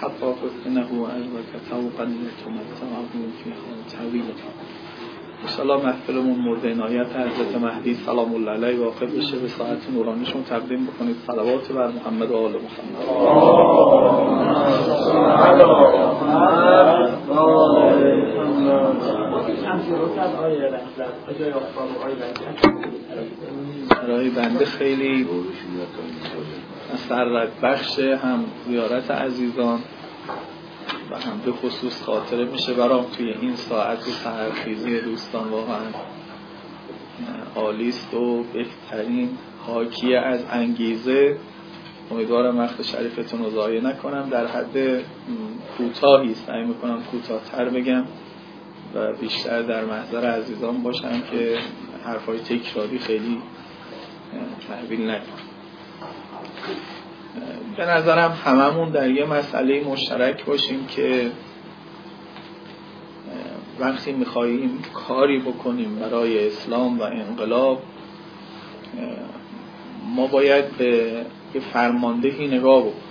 حتى فتنه أهلك توقا لتمتعه فيها طويلا انشاءالله محفلمون مورد عنایت حضرت مهدی سلام الله علیه واقع بشه به ساعت نورانیشون تقدیم بکنید صلوات بر محمد و آل محمد برای بنده خیلی سررد بخش هم زیارت عزیزان و هم به خصوص خاطره میشه برام توی این ساعت سهرخیزی دوستان واقعا آلیست و بهترین حاکیه از انگیزه. امیدوارم وقت شریفتون رو ضایع نکنم. در حد کوتاهی سعی می‌کنم کوتاهتر بگم و بیشتر در محضر عزیزان باشم که حرفای تکراری خیلی تحویل نکنم به نظرم هممون در یه مسئله مشترک باشیم که وقتی میخواییم کاری بکنیم برای اسلام و انقلاب ما باید به یه فرماندهی نگاه بکنیم.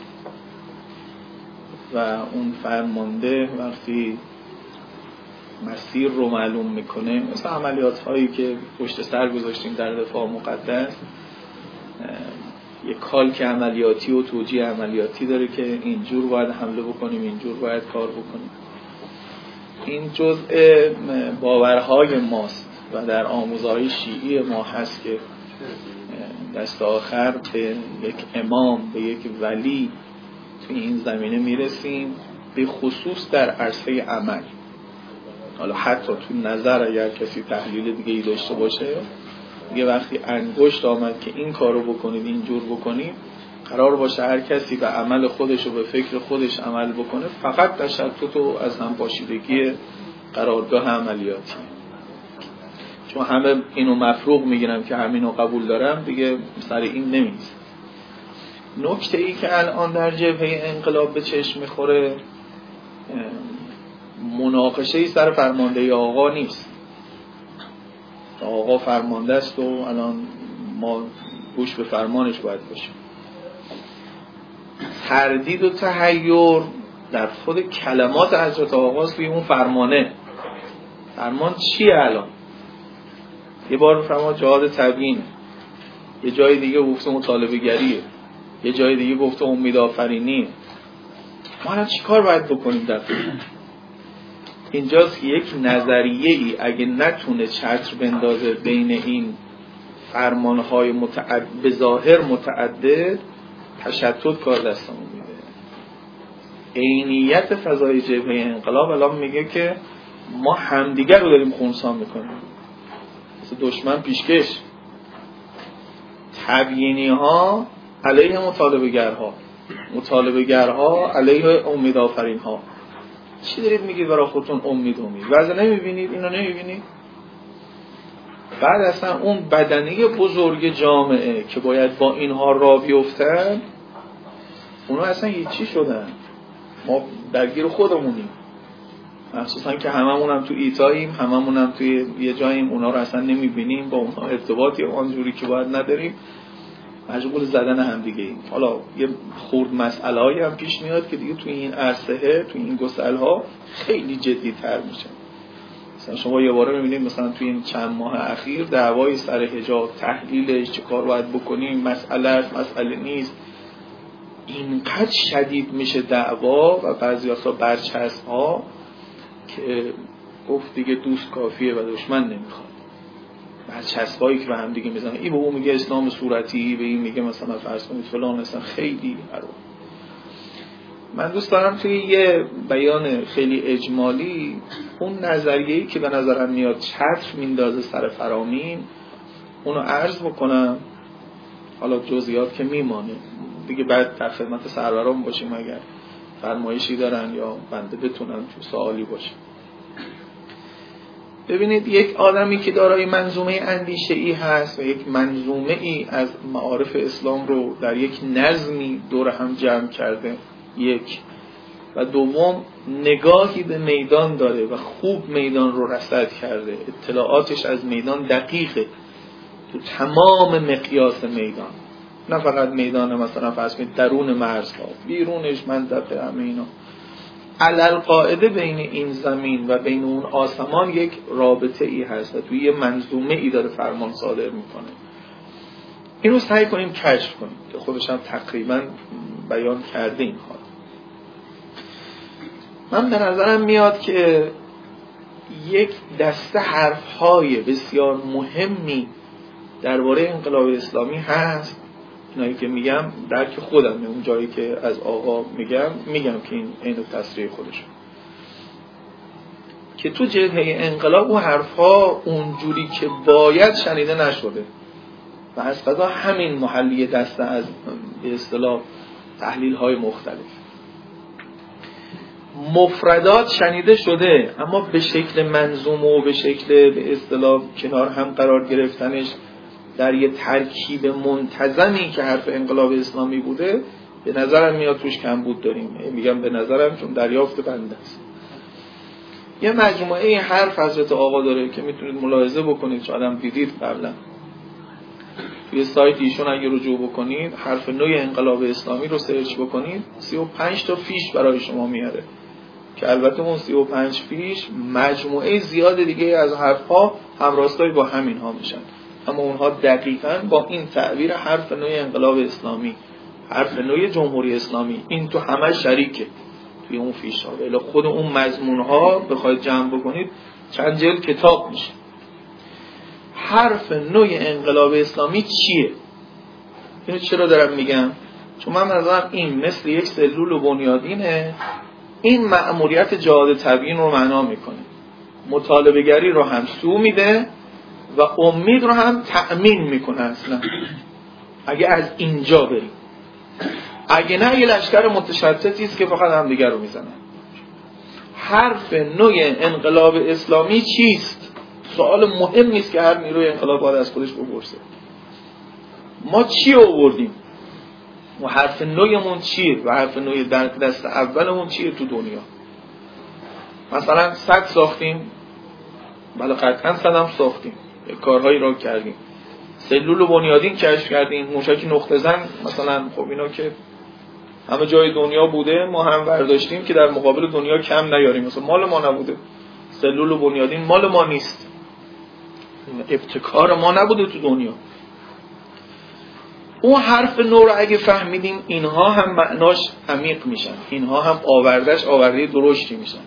و اون فرمانده وقتی مسیر رو معلوم می‌کنه. مثل عملیات هایی که پشت سر گذاشتیم در دفاع مقدس یک که عملیاتی و توجیه عملیاتی داره که اینجور باید حمله بکنیم اینجور باید کار بکنیم. این جزء باورهای ماست و در آموزهای شیعی ما هست که دست آخر به یک امام به یک ولی توی این زمینه می‌رسیم به خصوص در عرصه عمل. حالا حتی تو نظر اگر کسی تحلیل دیگه ای داشته باشه یه وقتی انگشت آمد که این کارو بکنید اینجور بکنید قرار باشه هر کسی به عمل خودش و به فکر خودش عمل بکنه فقط تشتت و از هم پاشیدگی قرارگاه عملیاتی. چون همه اینو مفروغ می‌گیرم که همینو قبول دارم دیگه سر این نمیست نکته ای که الان در جبهه انقلاب به چشم می‌خوره مناقشه ای سر فرمانده آقا نیست. آقا فرمانده است و الان ما گوش به فرمانش باید باشیم. تردید و تحیر در خود کلمات حضرت آقاست توی اون فرمانه. فرمان چیه الان؟ یه بار فرمان جهاد تبیین. یه جای دیگه گفته مطالبه گریه یه جای دیگه گفته امید آفرینی. ما الان چیکار باید بکنیم در اینجاست که یک نظریه ای اگه نتونه چتر بندازه بین این فرمانهای متعد... به ظاهر متعدد تشتت کار دستمون میده. عینیت فضای جبهه انقلاب الان میگه که ما همدیگر رو داریم خونسان می‌کنیم. مثل دشمن پیشکش. تبیینی ها علیه مطالبه گرها مطالبه گرها علیه امید آفرین ها چی دارید میگید برای خودتون امید امید؟ وضع نمی‌بینید؟ اینو نمی‌بینید؟ بعد اصلا اون بدنه بزرگ جامعه که باید با اینها را بیفتن اونا اصلا چی شدن. ما درگیر خودمونیم. مخصوصا که هممون هم تو ایتاییم هممون هم توی یه جاییم اونا رو اصلا نمی‌بینیم با اونها ارتباطی آنجوری که باید نداریم. مشغول زدن هم دیگه ایم. حالا یه خورد مسئله هم پیش میاد که دیگه توی این عرصه توی این گسل ها خیلی جدی تر میشه. مثلا شما یه باره می‌بینید مثلا توی این چند ماه اخیر دعوای سر حجاب تحلیلش چه کار باید بکنیم مسئله است مسئله نیست. اینقدر شدید میشه دعوا و بعضی ها برچسب ها که گفت دیگه دوست کافیه و دشمن نمی‌خواد. چسبایی که به هم دیگه می‌زنن. این به اون میگه اسلام صورتی به این میگه مثلا فرض کنید فلان مثلا خیلی هر من دوست دارم توی یه بیان خیلی اجمالی اون نظریه‌ای که به نظرم میاد چتر میندازه سر فرامین اونو عرض بکنم. حالا جزئیات که میمانه. دیگه بعد در خدمت سروران باشیم اگر فرمایشی دارن یا بنده بتونم تو سوالی باشه ببینید یک آدمی که دارای منظومه اندیشه ای هست و یک منظومه ای از معارف اسلام رو در یک نظمی دور هم جمع کرده یک. و دوم نگاهی به میدان داره و خوب میدان رو رصد کرده. اطلاعاتش از میدان دقیقه. تو تمام مقیاس میدان. نه فقط میدان مثلا فرض کنید درون مرزها بیرونش منطقه همه اینا. علل قاعده بین این زمین و بین اون آسمان یک رابطه ای هست و توی یه منظومه ای داره فرمان صادر می‌کنه. اینو سعی کنیم کشف کنیم که خودش هم تقریبا بیان کرده این حال من به نظرم میاد که یک دسته حرف های بسیار مهمی درباره انقلاب اسلامی هست اینایی که میگم درک خودم اون جایی که از آقا میگم میگم که این عین تصریح خودشون که تو جبهه انقلاب و حرفها اونجوری که باید شنیده نشده. و از قضا همین محلی دسته از به اصطلاح تحلیل های مختلف. مفردات شنیده شده اما به شکل منظوم و به شکل به اصطلاح کنار هم قرار گرفتنش در یه ترکیب منتظمی که حرف انقلاب اسلامی بوده به نظرم میاد توش کم داریم. میگم به نظرم چون دریافت بنده است. یه مجموعه حرف حضرت آقا داره که می‌تونید ملاحظه بکنید شاید هم دیدید قبلا. توی سایت ایشون اگه رجوع بکنید حرف نوع انقلاب اسلامی رو سرچ بکنید 35 تا فیش برای شما میاره. که البته اون 35 فیش مجموعه زیاد دیگه از حرفها همراستایی با همین ها میشن. اما اونها دقیقا با این تعبیر حرف نوع انقلاب اسلامی حرف نوع جمهوری اسلامی. این تو همه شریکه. توی اون فیش ها خود اون مضمون ها بخواید جمع بکنید چند جلد کتاب میشه. حرف نوع انقلاب اسلامی چیه؟ اینو چرا دارم میگم؟ چون من نظرم این مثل یک سلول و بنیادینه. این مأموریت جهاد تبیین رو معنا می‌کنه. مطالبه گری رو هم سو میده. و امید رو هم تأمین می‌کنه اصلا. اگه از اینجا بریم. اگه نه یه لشکر متشتتی است که فقط هم دیگر رو می‌زنه. حرف نوع انقلاب اسلامی چیست؟ سوال مهم نیست که هر نیروی انقلاب باید از خودش بپرسه. ما چی آوردیم؟ و حرف نوعمون چیه و حرف نوع دست اولمون چیه تو دنیا؟ مثلا صد ساختیم. بله قطعا صدم ساختیم. کارهایی را کردیم. سلول و بنیادین کشف کردیم. موشک نقطه زن مثلا خب اینا که همه جای دنیا بوده ما هم برداشتیم که در مقابل دنیا کم نیاریم. مثلا مال ما نبوده. سلول و بنیادین مال ما نیست. ابتکار ما نبوده تو دنیا. اون حرف نو اگه فهمیدیم اینها هم معناش عمیق میشن. اینها هم آوردش آورده درشتی میشن.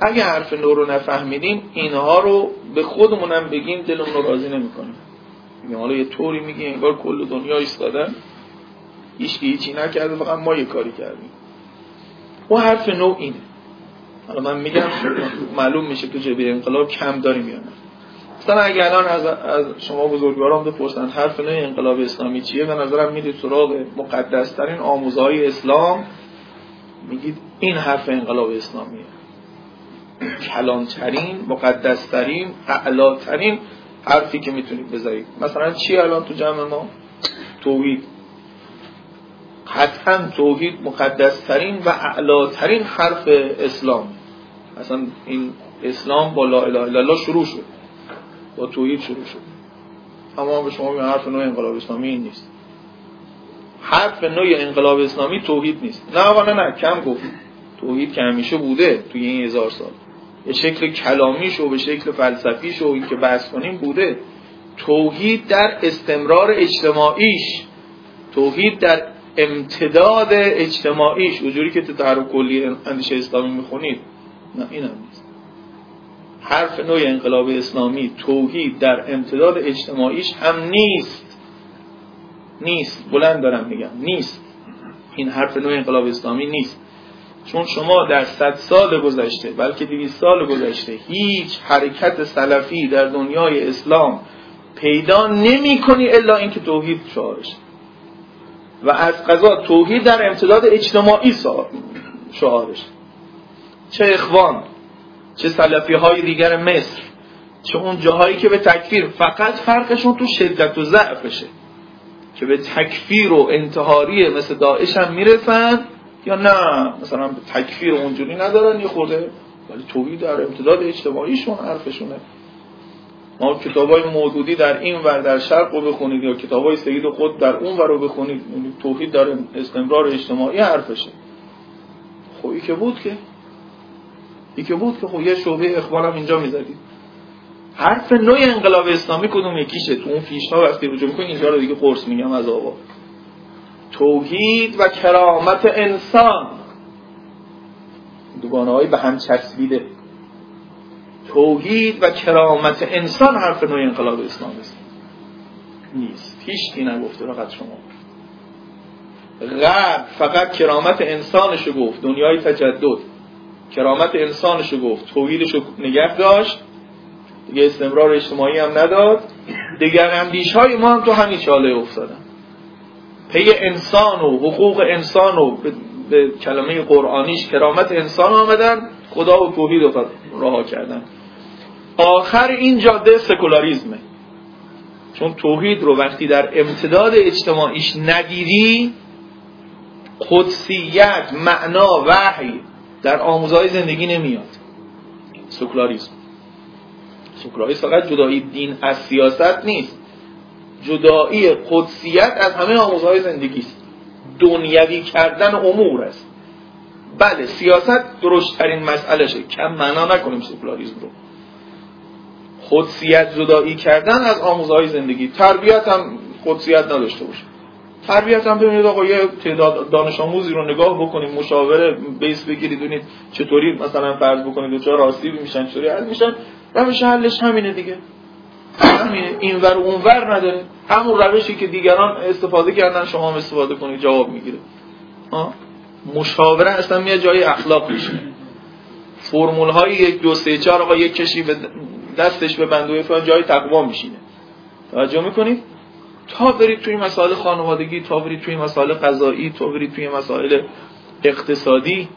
اگه حرف نو رو نفهمیدیم اینها رو به خودمونم بگیم دلمون رو راضی نمی‌کنیم. میگم حالا یه طوری میگیم انگار کل دنیا ایستادن هیچ هیچی نکرده فقط ما یه کاری کردیم. اون حرف نو اینه. حالا من میگم معلوم میشه که جبه انقلاب کم داریم یا نه مثلا اگه الان از, از شما بزرگواران بپرسن حرف نوع انقلاب اسلامی چیه؟ به نظرم می‌دید سراغ مقدسترین آموزهای اسلام. میگید این حرف انقلاب اسلامیه. کلانترین مقدسترین اعلاترین حرفی که می‌تونید بذارید. مثلا چی الان تو جمع ما؟ توحید. قطعا توحید مقدسترین و اعلاترین حرف اسلام. مثلا این اسلام با لا اله الا الله شروع شد. با توحید شروع شد. اما به شما میگن حرف نوع انقلاب اسلامی این نیست. حرف نوع انقلاب اسلامی توحید نیست. نه نه نه کم گفت. توحید که همیشه بوده توی این هزار سال. به شکل کلامیش و به شکل فلسفیش و این که بحث کنیم بوده. توحید در استمرار اجتماعیش. توحید در امتداد اجتماعیش. وجوری که تو تحرک کلی اندیشه اسلامی می‌خونید. نه این هم نیست. حرف نوع انقلاب اسلامی توحید در امتداد اجتماعیش هم نیست. نیست. بلند دارم میگم. نیست. این حرف نوع انقلاب اسلامی نیست. چون شما در صد سال گذشته بلکه دویست سال گذشته هیچ حرکت سلفی در دنیای اسلام پیدا نمی کنی الا اینکه توحید شعارش. و از قضا توحید در امتداد اجتماعی شعارش. چه اخوان چه سلفی های دیگر مصر چه اون جاهایی که به تکفیر فقط فرقشون تو شدت و ضعفشه که به تکفیر و انتحاری مثل داعش هم می‌رسن یا نه؟ مثلا تکفیر اونجوری ندارن یه خورده. ولی توحید در امتداد اجتماعیشون حرفشونه. ما کتاب های موجودی در این ور در شرق رو بخونید یا کتاب های سید خود در اون ور رو بخونید یعنی توحید داره استمرار اجتماعی حرفشه. خب ای که بود که ای که بود که خب یه شعبه اخبار هم اینجا می‌زدید حرف نوع انقلاب اسلامی کدوم یکیشه؟ تو اون فیش ها وقتی رجوع می‌کنید اینجا رو دیگه قرص میگم از آقا توحید و کرامت انسان. دوگانه های به هم چسبیده. توحید و کرامت انسان حرف نوع انقلاب اسلامی است. نیست. هیچ نگفته فقط شما. غرب فقط کرامت انسانشو گفت. دنیای تجدد. کرامت انسانشو گفت. توحیدشو نگه داشت. دیگه استمرار اجتماعی هم نداد. دیگر اندیش های ما هم تو همین چاله افتادن. پی انسان و حقوق انسان و به کلمه قرآنیش کرامت انسان آمدن خدا و توحید رو رها کردن. آخر این جاده سکولاریزمه. چون توحید رو وقتی در امتداد اجتماعیش ندیدی قدسیت معنا وحی در آموزهای زندگی نمیاد. سکولاریزم. سکولاریسم فقط جدایی دین از سیاست نیست. جدایی قدسیت از همه آموزهای زندگی است. دنیوی کردن امور است. بله سیاست درشتترین مسئلهشه. کم معنا نکنیم سکولاریسم رو. قدسیت جدایی کردن از آموزهای زندگی. تربیت هم قدسیت نداشته باشه. تربیت هم ببینید آقا یه تعداد دانش آموزی رو نگاه بکنید مشاوره بیس بگیرید ببینید چطوری مثلا فرض بکنید چرا راستی میشن چطوری حل میشن. روش حلش همینه دیگه. همینه اینور اونور نداره همون روشی که دیگران استفاده کردن شما هم استفاده کنید جواب می‌گیره. مشاوره اصلا میاد جای اخلاق میشه. فرمول های یک دو سه چهار آقا یک کشی به دستش به بندوی فلان جای تقوا میشینه. توجه می‌کنید؟ تا برید توی مسائل خانوادگی تا برید توی مسائل قضایی تا برید توی مسائل اقتصادی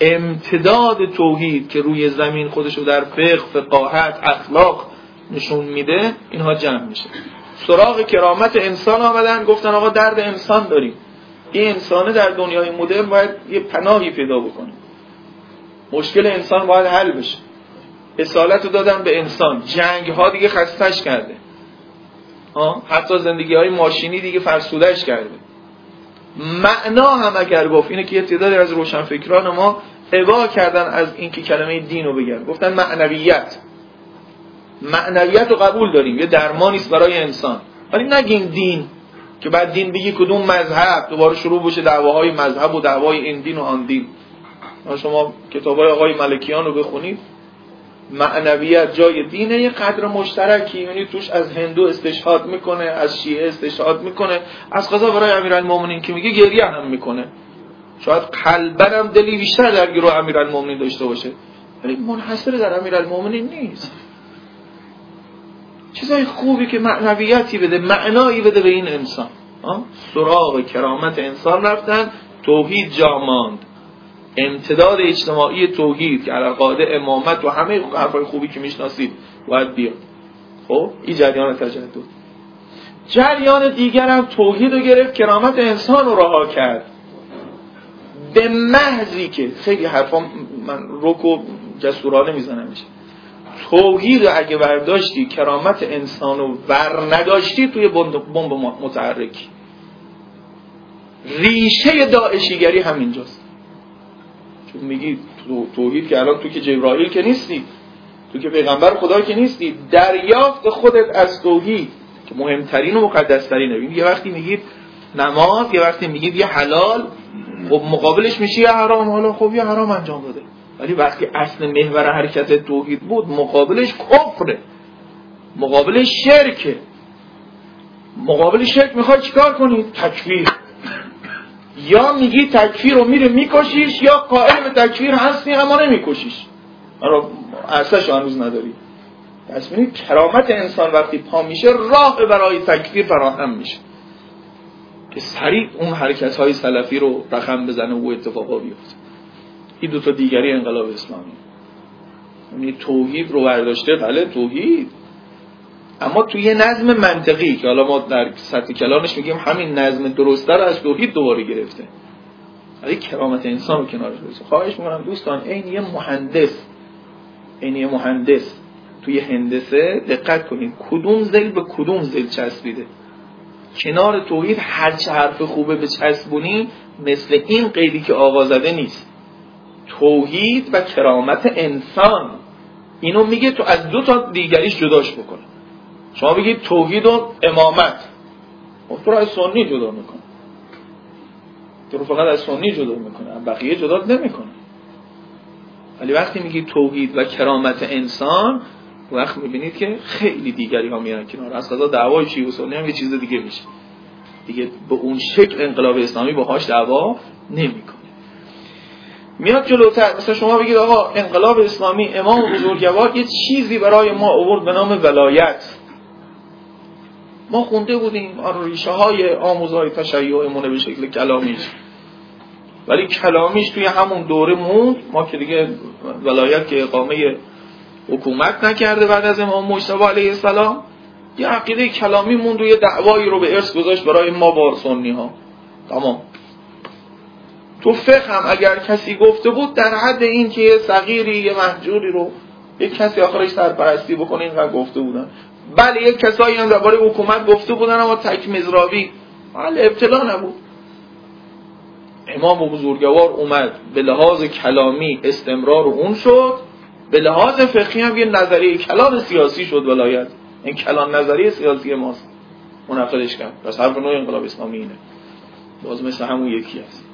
امتداد توحید که روی زمین خودش رو در فقه فقاهت اخلاق نشون میده اینها جمع میشه. سراغ کرامت انسان آمدن گفتن آقا درد انسان داریم این انسانه در دنیای مدرن باید یه پناهی پیدا بکنه. مشکل انسان باید حل بشه. اصالت رو دادن به انسان. جنگ ها دیگه خستش کرده. حتی زندگی های ماشینی دیگه فرسودش کرده. معنا هم اگر گفت اینه که یه تعدادی از روشنفکران ما ابا کردن از اینکه کلمه دین رو بگن. گفتن معنویت. معنویت رو قبول داریم. یه درمانیست برای انسان. ولی نگیم دین که بعد دین بگی کدوم مذهب. دوباره شروع بشه دعواهای مذهب و دعوای این دین و آن دین. شما کتاب های آقای ملکیان رو بخونید. معنویت جای دینه. یه قدر مشترکی. یعنی توش از هندو استشهاد می‌کنه از شیعه استشهاد می‌کنه. از قضا برای امیرالمومنین که میگه گریه هم می‌کنه. شاید قلبا هم دلی بیشتر در گروه امیرالمومنین داشته باشه. ولی منحصر در امیرالمومنین نیست. چیزای خوبی که معنویتی بده معنایی بده به این انسان. سراغ کرامت انسان رفتن توحید جا ماند. امتداد اجتماعی توحید که قاعده امامت و همه حرفای خوبی که می‌شناسید باید بیاد. خب؟ این جریان تجدد. جریان دیگر هم توحید رو گرفت کرامت انسان رو رها کرد. به محضی که خیلی حرفا من رکو جسورانه می‌زنم میشه توحید اگه برداشتی کرامت انسان رو ور نداشتی توی بمب متحرکی ریشه داعشیگری همینجاست. چون میگی توحید که الان تو که جبرائیل که نیستی تو که پیغمبر خدا که نیستی دریافت خودت از توحید که مهمترین و مقدسترینه یه وقتی میگید نماز یه وقتی میگید یه حلال خب مقابلش میشه یه حرام. حالا خب یه حرام انجام داده. ولی وقتی اصل محور حرکت توحید بود مقابلش کفره. مقابلش شرکه. مقابل شرک می‌خوای چیکار کنی؟ تکفیر. یا میگی تکفیر رو میره میکشیش یا قائل به تکفیر هستی اما نمیکشیش. ارسش هنوز نداری. پس کرامت انسان وقتی پا میشه راه برای تکفیر فراهم میشه. که سریع اون حرکت های سلفی رو رقم بزنه و اتفاقا بیفته. این دو تا دیگری انقلاب اسلامی. یعنی توحید رو برداشته بله توحید. اما توی یه نظم منطقی که حالا ما در سطح کلانش میگیم همین نظم درسته رو از توحید دوباره گرفته. ولی کرامت انسان رو کنارش بزن خواهش می‌کنم دوستان این یه مهندس این یه مهندس توی هندسه دقت کنید. کدوم زل به کدوم زل چسبیده؟ کنار توحید هر چه حرف خوبه به چسبونی مثل این قیدی که آقا زده نیست. توحید و کرامت انسان. اینو میگه تو از دو تا دیگریش جداش بکنه. شما بگید توحید و امامت. خب تو رو از سنی جدا می‌کنه. تو رو فقط از سنی جدا می‌کنه. بقیه جدا نمی‌کنه. ولی وقتی میگی توحید و کرامت انسان وقت می‌بینید که خیلی دیگری ها میان کنار. از قضا دعوای شیعه و سنی هم یه چیز دیگه میشه. دیگه به اون شکل انقلاب اسلامی باهاش دعوا نمی‌کنه. میاد جلوتر. مثلا شما بگید آقا انقلاب اسلامی امام بزرگوار یه چیزی برای ما آورد به نام ولایت. ما خونده بودیم ریشه های آموزهای تشیع امونه به شکل کلامیش. ولی کلامیش توی همون دوره موند. ما که دیگه ولایت که اقامه حکومت نکرده بعد از امام مجتبی علیه السلام یه عقیده کلامی موند و یه دعوایی رو به ارث گذاشت برای ما با سنی ها تمام. تو فقه هم اگر کسی گفته بود در حد این که یه صغیری یه محجوری رو یه کسی آخرش سرپرستی بکنه اینقدر گفته بودن. بله یک کسایی هم درباره حکومت گفته بودن اما تک مزراوی. بله ابتلا نبود. امام و بزرگوار اومد به لحاظ کلامی استمرار اون شد. به لحاظ فقهی هم یه نظریه کلان سیاسی شد ولایت. این کلان نظریه سیاسی ماست. منعقدش کرد پس حرف نوع انقلاب اسلامی اینه. باز مثل همون یکی هست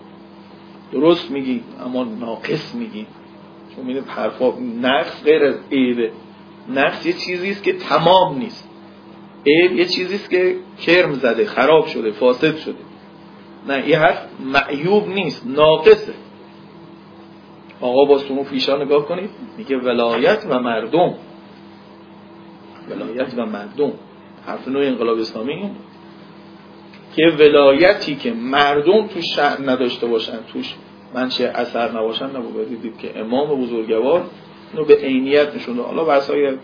درست میگی اما ناقص میگی. چون می‌دید حرفا نقص غیر از عیبه. نقص یه چیزی است که تمام نیست. عیب یه چیزی است که کرم زده خراب شده فاسد شده. نه یه حرف معیوب نیست ناقصه. آقا با سنو فیشا نگاه کنید میگه ولایت و مردم. ولایت و مردم. حرف نوع انقلاب اسلامی که ولایتی که مردم توش شهر نداشته باشن توش منشه اثر نباشن نبود. دیدید که امام بزرگوار اینو به عینیت نشونده حالا بحثای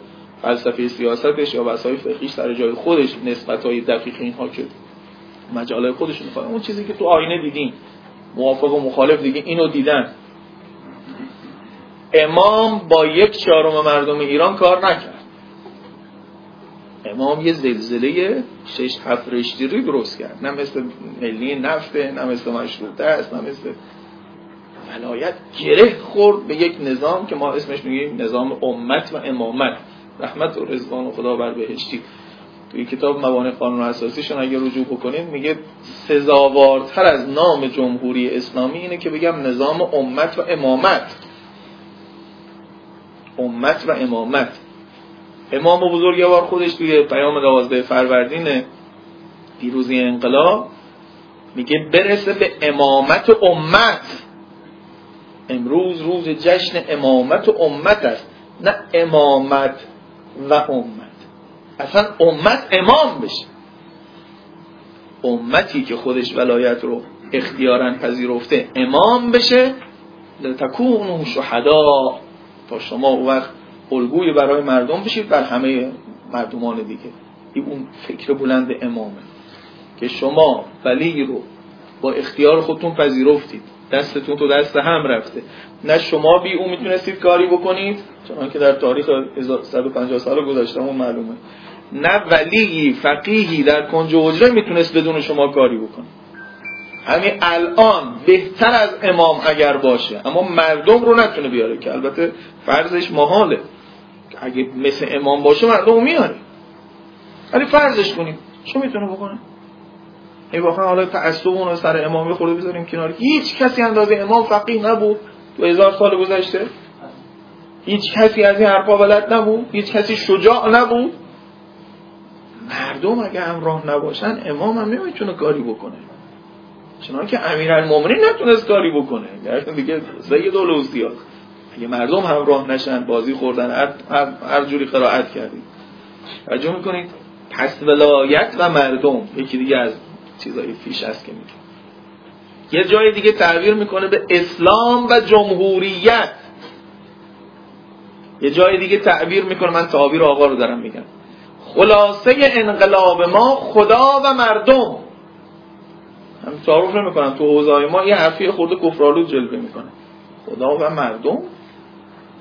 فلسفه سیاستش یا بحثای فقهیش در جای خودش نسبت های دقیق اینها که مجاله خودشون می‌خواد اون چیزی که تو آینه دیدین موافق و مخالف دیگه اینو دیدن. امام با یک چهارم مردم ایران کار نکرد. امام یه زلزله شش هفت رشتی رو درست کرد. نه مثل ملی نفته نه مثل مشروطه است نه مثل ولایت گره خورد به یک نظام که ما اسمش میگیم نظام امت و امامت. رحمت و رزوان و خدا بر بهشتی توی کتاب موانع قانون اساسیشون اگه رجوع بکنید میگه سزاوارتر از نام جمهوری اسلامی اینه که بگم نظام امت و امامت. امت و امامت. امام و بزرگوار خودش توی پیام دوازده فروردین پیروزی انقلاب میگه برسه به امامت امت. امروز روز جشن امامت و امت است. نه امامت و امت. اصلا امت امام بشه. امتی که خودش ولایت رو اختیارا پذیرفته امام بشه لتکونوا شهدا. تا شما وقت الگوی برای مردم بشید بر همه مردمان دیگه. این اون فکر بلند امامه. که شما ولی رو با اختیار خودتون پذیرفتید. دستتون تو دست هم رفته. نه شما بی اون می‌تونستید کاری بکنید چون که در تاریخ 150 سال گذشته معلومه. نه ولی فقیهی در کنج حجره می‌تونست بدون شما کاری بکنه. همین الان بهتر از امام اگر باشه اما مردم رو نتونه بیاره که البته فرضش محاله. اگه مثل امام باشه مردم میاره. ولی فرضش کنیم چه می‌تونه بکنه؟ ای واقعا حالا تعصب اون سر امام خورده بذاریم کنار. هیچ کسی اندازه امام فقیه نبود. تو هزار سال گذشته. هیچ کسی از این حرفا بلد نبود. هیچ کسی شجاع نبود. مردم اگه همراه نباشن امام هم نمی‌تونه کاری بکنه. چنان که امیرالمومنین نتونست کاری بکنه. دیگه سید الاوصیا اگه مردم همراه نشن بازی خوردن هر, جوری قرائت کردید توجه می‌کنید؟ پس ولایت و مردم یکی دیگه از چیزای فیش هست که میگه. یه جای دیگه تعبیر می‌کنه به اسلام و جمهوریت. یه جای دیگه تعبیر می‌کنه من تعبیر آقا رو دارم میگم. خلاصه انقلاب ما خدا و مردم. هم تعارف نمی‌کنم تو حوزه ما یه حرفی خورده کفرالود جلوه می‌کنه. خدا و مردم؟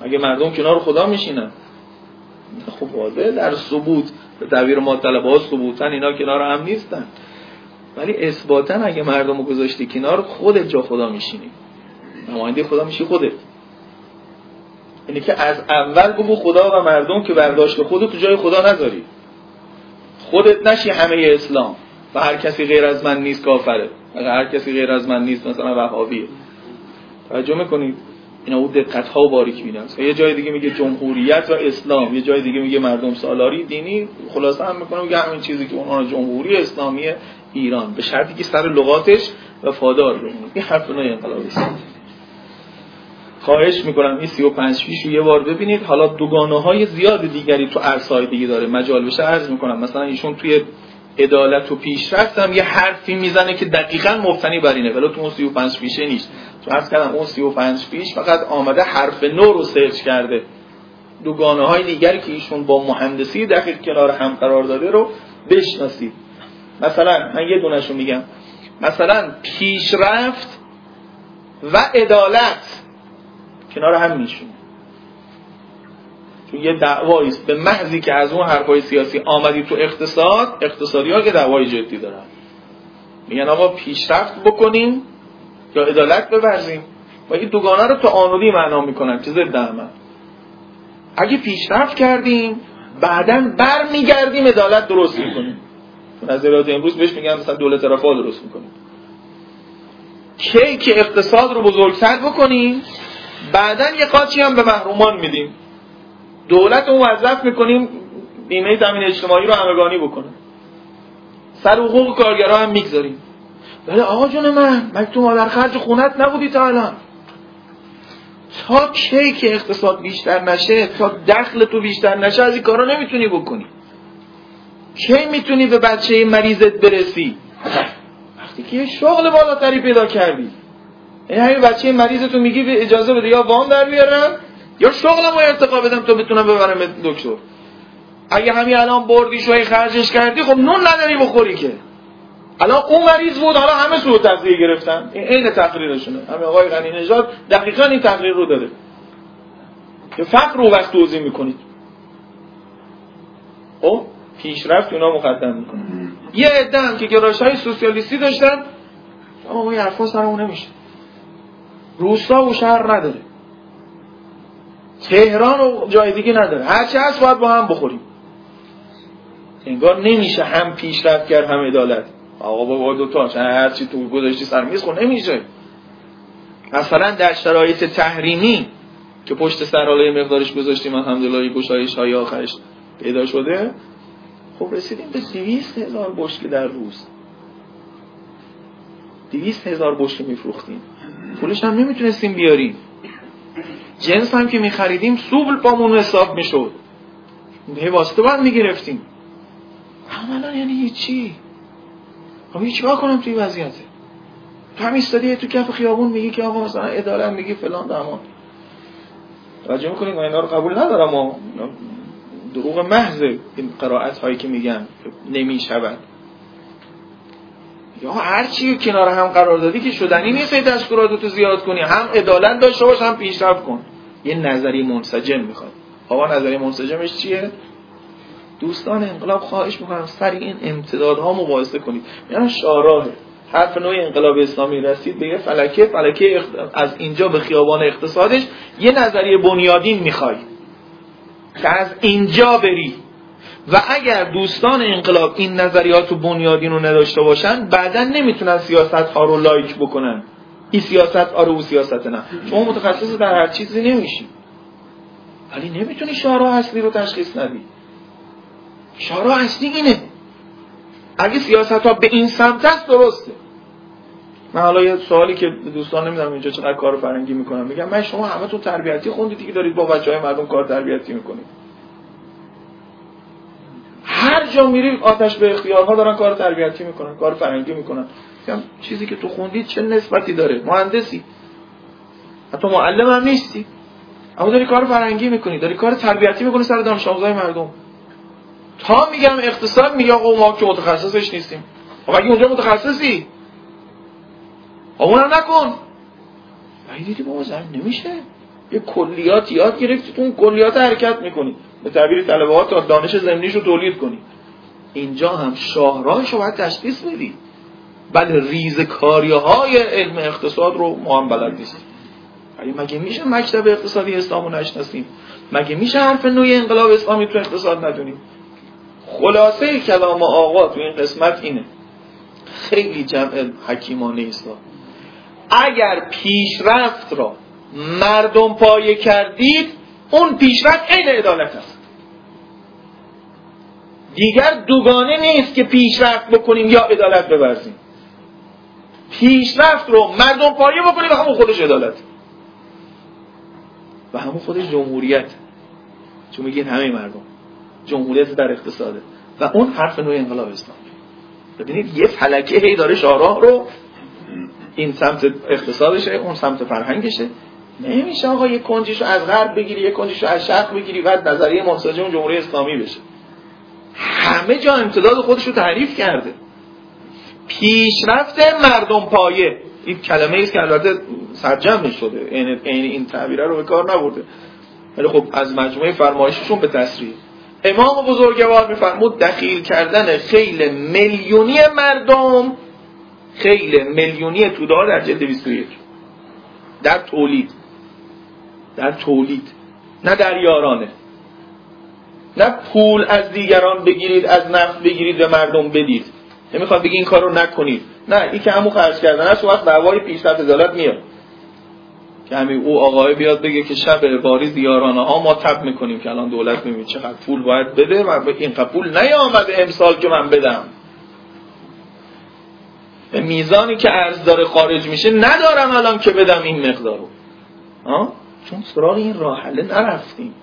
اگه مردم کنار خدا میشینن؟ خب واضحه در ثبوت به تعبیر ما طلبه ثبوتن اینا کنار هم نیستن. ولی اثباتا اگه مردم رو گذاشتی کنار خودت جا خدا میشینی. نماینده خدا میشی خودت. اینه که از اول بگو خدا و مردم که برداشت خودت تو جای خدا نذاری. خودت نشی همه اسلام و هر کسی غیر از من نیست کافره. هر کسی غیر از من نیست مثلا وهابیه. توجه می‌کنید؟ اینا او دقت ها و باریک بینن یه جای دیگه میگه جمهوریت و اسلام. یه جای دیگه میگه مردم سالاری دینی خلاصه هم می‌کنه میگه همین چیزی که اونها جمهوری اسلامی ایران به شرطی که سر لغاتش وفادار بمونه. این حرف انقلابی خواهش می‌کنم این 35 پیش رو یه بار ببینید. حالا دوگانه های زیاد دیگری تو عرصه‌های دیگه داره. مجال بشه عرض می‌کنم. مثلا ایشون توی عدالت و پیشرفت هم یه حرفی می‌زنه که دقیقا مبتنی بر اینه. ولی تو اون 35 پیشه نیست. تو از کردم اون 35 پیش فقط آمده حرف نو رو سرچ کرده. دوگانه های دیگری که ایشون با مهندسی دقیق کنار هم قرار داده رو بشناسید. مثلا من یه دونشو میگم. مثلا پیشرفت و عدالت. کنار هم میشون چون یه دعوایی به محضی که از اون حرفای سیاسی آمدی تو اقتصاد اقتصادی ها که دعوای جدی دارن. میگن آقا پیشرفت بکنیم یا عدالت بورزیم. و این دوگانه رو تو آنودی معنا می‌کنن. که ضد اگه پیشرفت کردیم بعدا بر میگردیم عدالت درست می‌کنیم. نظریات امروز بهش میگن مثلا دولت رفاه درست می‌کنیم کی که اقتصاد رو بزرگتر بکنیم بعدا یه قاچی هم به محرومان میدیم. دولت رو موظف می‌کنیم بیمه زمین اجتماعی رو همگانی بکنه. سر حقوق کارگرها هم می‌گذاریم. ولی آقا جون من مگه تو مادر خرج خونت نبودی تا الان. تا کی که اقتصاد بیشتر نشه تا دخل تو بیشتر نشه از این کارا نمی‌تونی بکنی. کی می‌تونی به بچه مریضت برسی؟ وقتی که یه شغل بالاتری پیدا کردی. این همین بچه مریضتو میگی به اجازه بده یا وام در بیارم یا شغلم رو ارتقا بدم تا بتونم ببرم دکتر. اگه همین الان بردی شوی خرجش کردی خب نون نداری بخوری که. الان اون مریض بود حالا همه سوء تغذیه گرفتن. این عین تقریرشونه. همه آقای غنی نژاد دقیقا این تقریر رو داده. که فقر رو وقت توضیح می‌کنید. خب؟ پیشرفت اونا مقدم می‌کنه یه عده هم که گرایش های سوسیالیستی داشتن اما این حرفا سرمون نمیشه. روستا و شهر نداره. تهران و جای دیگه نداره. هرچی هست باید با هم بخوریم. انگار نمیشه هم پیشرفت کرد هم عدالت. آقا بابا دوتا هرچی تو گذاشتی سر میز خون نمیشه. مثلا در شرایط تحریمی که پشت سرالای مقدارش گذاشتیم الحمدلله گشایش های آخرش پیدا شده. خب رسیدیم به دویست هزار بشکه در روز. دویست هزار بشکه میفروختیم. پولش هم نمی‌تونستیم بیاریم. جنس هم که میخریدیم سوبل بامون حساب می‌شد. هی واسطه باید می‌گرفتیم. عملا یعنی هیچی. خب چی کنم توی وضعیته تو هم ایستادی تو کف خیابون میگی که آقا مثلا اداره میگی فلان دامان توجه می‌کنیم اینا رو قبول ندارم. دروغ محض این قرائت هایی که میگن نمی‌شود. یا هر چی کنار هم قرار دادی که شدنی نیست دستوراتو زیاد کنی. هم عدالت داشته باش هم پیشرفت کن. یه نظری منسجم می‌خواد. آقا نظری منسجمش چیه؟ دوستان انقلاب خواهش می‌کنم سر این امتدادها مباحثه کنید. یعنی شاراهه حرف نوع انقلاب اسلامی رسید به یه فلکه فلکه از اینجا به خیابان اقتصادش یه نظریه بنیادین می‌خوای که از اینجا بری. و اگر دوستان انقلاب این نظریات و بنیادین رو نداشته باشن بعدا نمی‌تونن سیاست ها رو لایک بکنن. این سیاست آره او سیاست نه. شما متخصص در هر چیزی نمیشی ولی نمی‌تونی شعارها اصلی رو تشخیص ندی. شعارها اصلی اینه. اگه سیاست ها به این سمت است درسته. من حالا یه سوالی که دوستان نمی‌دونم اینجا چقدر کار فرنگی می‌کنم میگم من شما همه تو تربیتی خوندید که دارید با بچه های مردم کار تربیتی می‌کنید. هر جا میری آتش به اختیارها دارن کار تربیتی می‌کنن کار فرنگی می‌کنن. چیزی که تو خوندی چه نسبتی داره؟ مهندسی. حتی معلم هم نیستی. اما داری کار فرنگی می‌کنی داری کار تربیتی می‌کنی سر دانش آموزای مردم. تا میگم اقتصاد میگه آقا ما که متخصصش نیستیم. خب اگه اونجا متخصصی اونم نکن. ولی دیدی بابا زن نمیشه. یه کلیات یاد گرفتی تو اون کلیات حرکت می‌کنی. به تعبیر طلبه تا دانش زمینیش رو تولید کنی. اینجا هم شاهراهش رو باید تشخیص بدی. بله ریزکاری های علم اقتصاد رو ما هم بلد نیستیم. مگه میشه مکتب اقتصادی اسلام رو نشناسیم؟ مگه میشه حرف نوی انقلاب اسلامی تو اقتصاد ندونیم؟ خلاصه کلام آقا تو این قسمت اینه. خیلی جمع حکیمانه است اگر پیشرفت را مردم پایه کردید اون پیشرفت عین عدالت است. دیگر دوگانه نیست که پیشرفت بکنیم یا عدالت ببرزیم پیشرفت رو مردم پایه بکنیم و همون خودش عدالت. و همون خودش جمهوریت. چون میگین همه مردم. جمهوریت در اقتصاده. و اون حرف نوع انقلاب اسلامی. ببینید یه فلکه هی داره شاراه رو این سمت اقتصادشه اون سمت فرهنگشه. نمیشه آقا یه کنجیشو از غرب بگیری یه کنجیشو از شرق بگیری بعد نظریه منسجم جمهوری اسلامی بشه. همه جا امتداد خودش رو تعریف کرده. پیشرفت مردم پایه. این کلمه است که البته سرجم شده این این تعبیره رو به کار نبرده. ولی خب از مجموعه فرمایششون به تصریح امام بزرگوار میفرمود دخیل کردن خیل میلیونی مردم خیل میلیونی توده در جلد 21 در تولید. در تولید. نه در یارانه. نه پول از دیگران بگیرید از نفت بگیرید به مردم بدید. نمی‌خواد بگی این کار رو نکنید. نه این که همون خرج کردن. است وقت دعوای پیشرفت عدالت میاد. که همین او آقای بیاد بگه که شب باری دیارانه ها ما تب می‌کنیم که الان دولت می‌بینید چقدر پول باید بده و این پول نیامده امسال که من بدم. میزانی که ارز داره خارج میشه ندارم الان که بدم این مقدار رو. چون سراغ این راحله نرفتیم.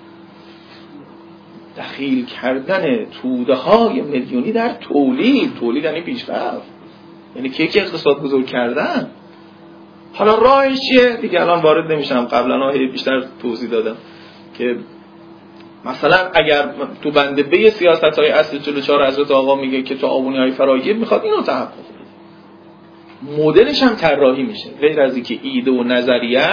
دخیل کردن توده های میلیونی در تولید. تولید یعنی پیشرفت. یعنی که اقتصاد بزرگ کردن؟ حالا راهش چیه؟ دیگه الان وارد نمیشم. قبلا بیشتر توضیح دادم که مثلا اگر تو بنده به سیاست های اصل 44 حضرت آقا میگه که تو آبونی های فراگیر می‌خواد اینو تحقق. مدلش هم طراحی میشه. غیر از اینکه ایده و نظریه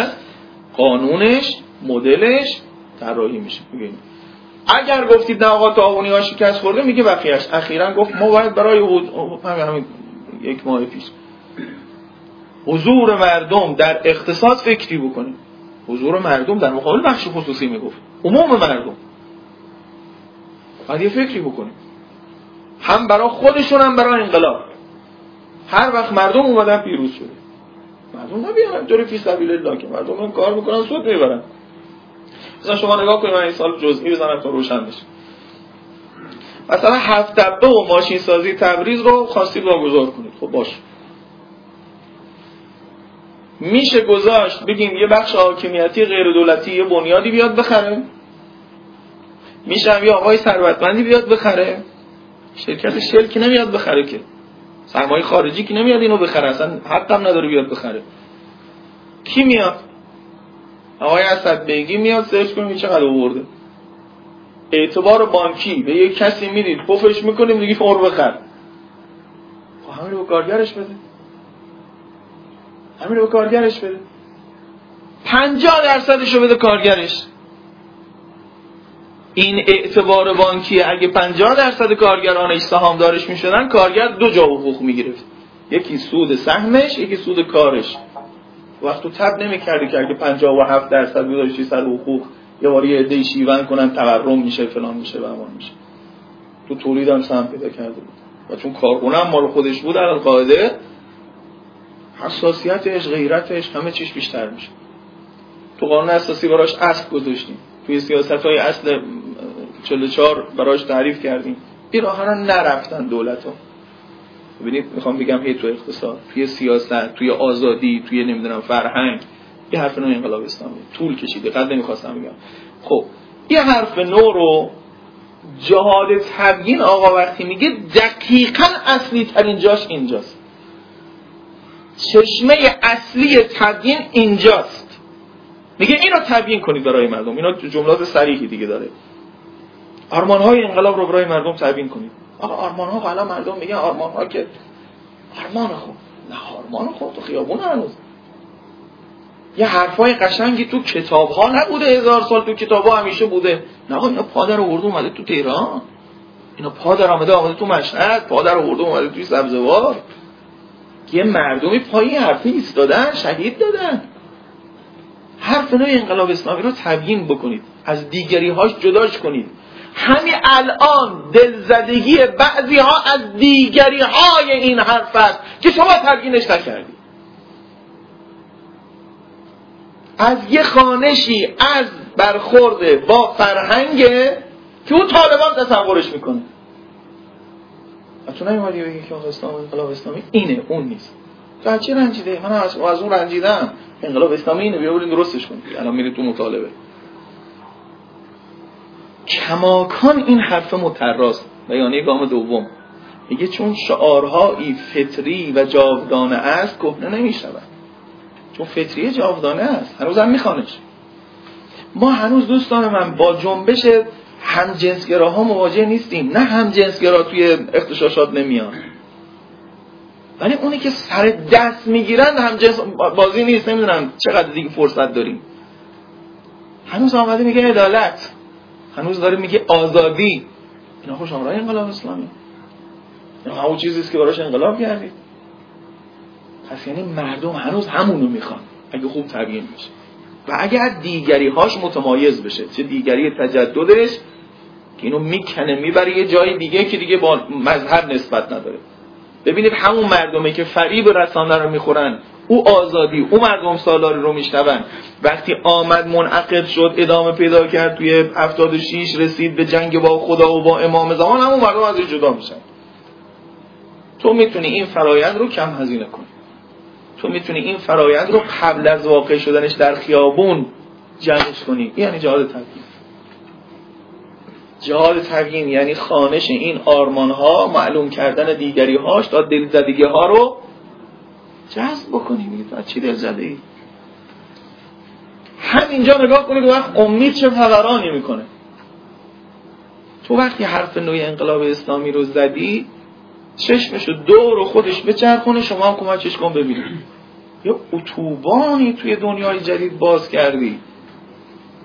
قانونش مدلش طراحی میشه. ببینید. اگر گفتید نه آقا آبونی ها شکست خورده میگه بقیهش اخیرا گفت ما باید برای همین یک ماه پیش. حضور مردم در اقتصاد فکری بکنیم. حضور مردم در مقابل بخش خصوصی می‌گفت. عموم مردم. باید یه فکری بکنیم. هم برای خودشون هم برای انقلاب. هر وقت مردم اومدن پیروز شده. مردم نبیان همجوری فی سبیل الله که مردم هم کار می‌کنن سود می‌برن. مثلا شما نگاه کنید من این سال جزئی بزنم تا روشن بشه. مثلا هفت دبه و ماشین سازی تبریز رو خواستید واگذار کنید. خب باشه میشه گذاشت بگیم یه بخش حاکمیتی غیر دولتی یه بنیادی بیاد بخره. میشه هم یه آقای ثروتمندی بیاد بخره. شرکت شل که نمیاد بخره که. سرمایه خارجی که نمیاد اینو بخره اصلا حقم نداره بیاد بخره. کی میاد؟ آقای اسد بیگی میاد سرچ کنیم چقدر آورده. اعتبار بانکی به یه کسی می‌دید پفش می‌کنیم دیگه فور بخر. خب همین رو کارگرش بده. همین رو کارگرش بده. پنجاه درصدش رو بده کارگرش. این اعتبار بانکی اگه پنجاه درصد کارگرانش سهامدارش می‌شدن کارگر دو جا حقوق می‌گرفت. یکی سود سهمش یکی سود کارش. وقت تو تب نمی‌کردی که اگه پنجاه و هفت درصد گذاشتی سر حقوق یه باری عده شیون کنن تورم میشه فلان میشه و امان میشه. تو تولید هم سهم پیدا کرده بود. و چون کارخونه هم مال خودش بود الان قاعده حساسیتش غیرتش همه چیش بیشتر میشه. تو قانون اساسی براش اصل گذاشتیم. توی سیاست های اصل 44 براش تعریف کردیم. این راه ها نرفتن دولت ها ببینید می‌خوام بگم هی تو اقتصاد توی سیاست توی آزادی توی نمی‌دونم فرهنگ یه حرف نو انقلاب اسلامی. طول کشیده قد نمی‌خواستم بگم. خب یه حرف نو رو جهاد تبیین آقا وقتی میگه دقیقا اصلی ترین جاش اینجاست. چشمه اصلی تبیین اینجاست. میگه اینو تبیین کنید برای مردم. اینا جملات صریحی دیگه داره. آرمان های انقلاب رو برای مردم تبیین کنید. آقا آرمان ها حالا مردم میگن آرمان ها که آرمان خوب نه آرمان خوب تو خیابون هنوز. یه حرفای قشنگی تو کتاب ها نبوده هزار سال تو کتاب ها همیشه بوده. نه آقا اینا پادر آورده اومده تو تهران. اینا پادر آمده آمده تو مشهد. پادر آورده اومده توی سبزوار. یه مردمی پای حرفی ایستادن شهید دادن. حرف نوع انقلاب اسلامی رو تبیین بکنید. از دیگری هاش جداش کنید. همین الان دلزدگی بعضی ها از دیگری های این حرف است که شما تبیینش نکردید از یه خانشی از برخورده با فرهنگ که اون طالبان تصورش می‌کنه. تو نمیمدی بگی که اسلام انقلاب اسلامی اینه اون نیست. تو از رنجیده من از, اون رنجیدم. انقلاب اسلامی اینه بیا برید درستش کنید الان میری تو مطالبه. کماکان این حرف متراست. بیانیه گام دوم. میگه چون شعارهایی فطری و جاودانه است کهنه نمی‌شود. چون فطری جاودانه است هنوز هم میخوانش. ما هنوز دوستان من با جنبش هم جنسگراها مواجه نیستیم. نه هم جنسگرا توی اختشاشات نمیان. ولی اونی که سر دست می‌گیرن هم جنس بازی نیست. نمی‌دونم چقدر دیگه فرصت داریم. هنوز آمده میگه عدالت. هنوز داره میگه آزادی. اینا خوش آمرای انقلاب اسلامی. اینا همون چیزیست که براش انقلاب کردید پس یعنی مردم هنوز همونو می‌خوان اگه خوب تبیین بشه. و اگر دیگری هاش متمایز بشه چه دیگری تجددش که اینو می‌کنه می‌بره یه جای دیگه که دیگه با مذهب نسبت نداره. ببینید همون مردمی که فریب رسانه رو می‌خورن او آزادی او مردم سالاری رو میشنون. وقتی آمد منعقد شد ادامه پیدا کرد توی 76 رسید به جنگ با خدا و با امام زمان همون مردم ازش جدا میشن. تو می‌تونی این فرایند رو کم هزینه کنی. تو می‌تونی این فرایند رو قبل از واقع شدنش در خیابون جمعش کنی. یعنی جهاد تبیین جهاد تبیین یعنی خانش این آرمان ها معلوم کردن دیگری هاش تا دلزدگی ها رو جذب بکنی میگه تو چی دلزده ای؟ همینجا نگاه کنید وقت امید چه فقرانی می‌کنه. تو وقتی حرف نوی انقلاب اسلامی رو زدی چشمشو دور و خودش بچرخونه شما هم کمکش کن ببینید یه اتوبانی توی دنیای جدید باز کردی.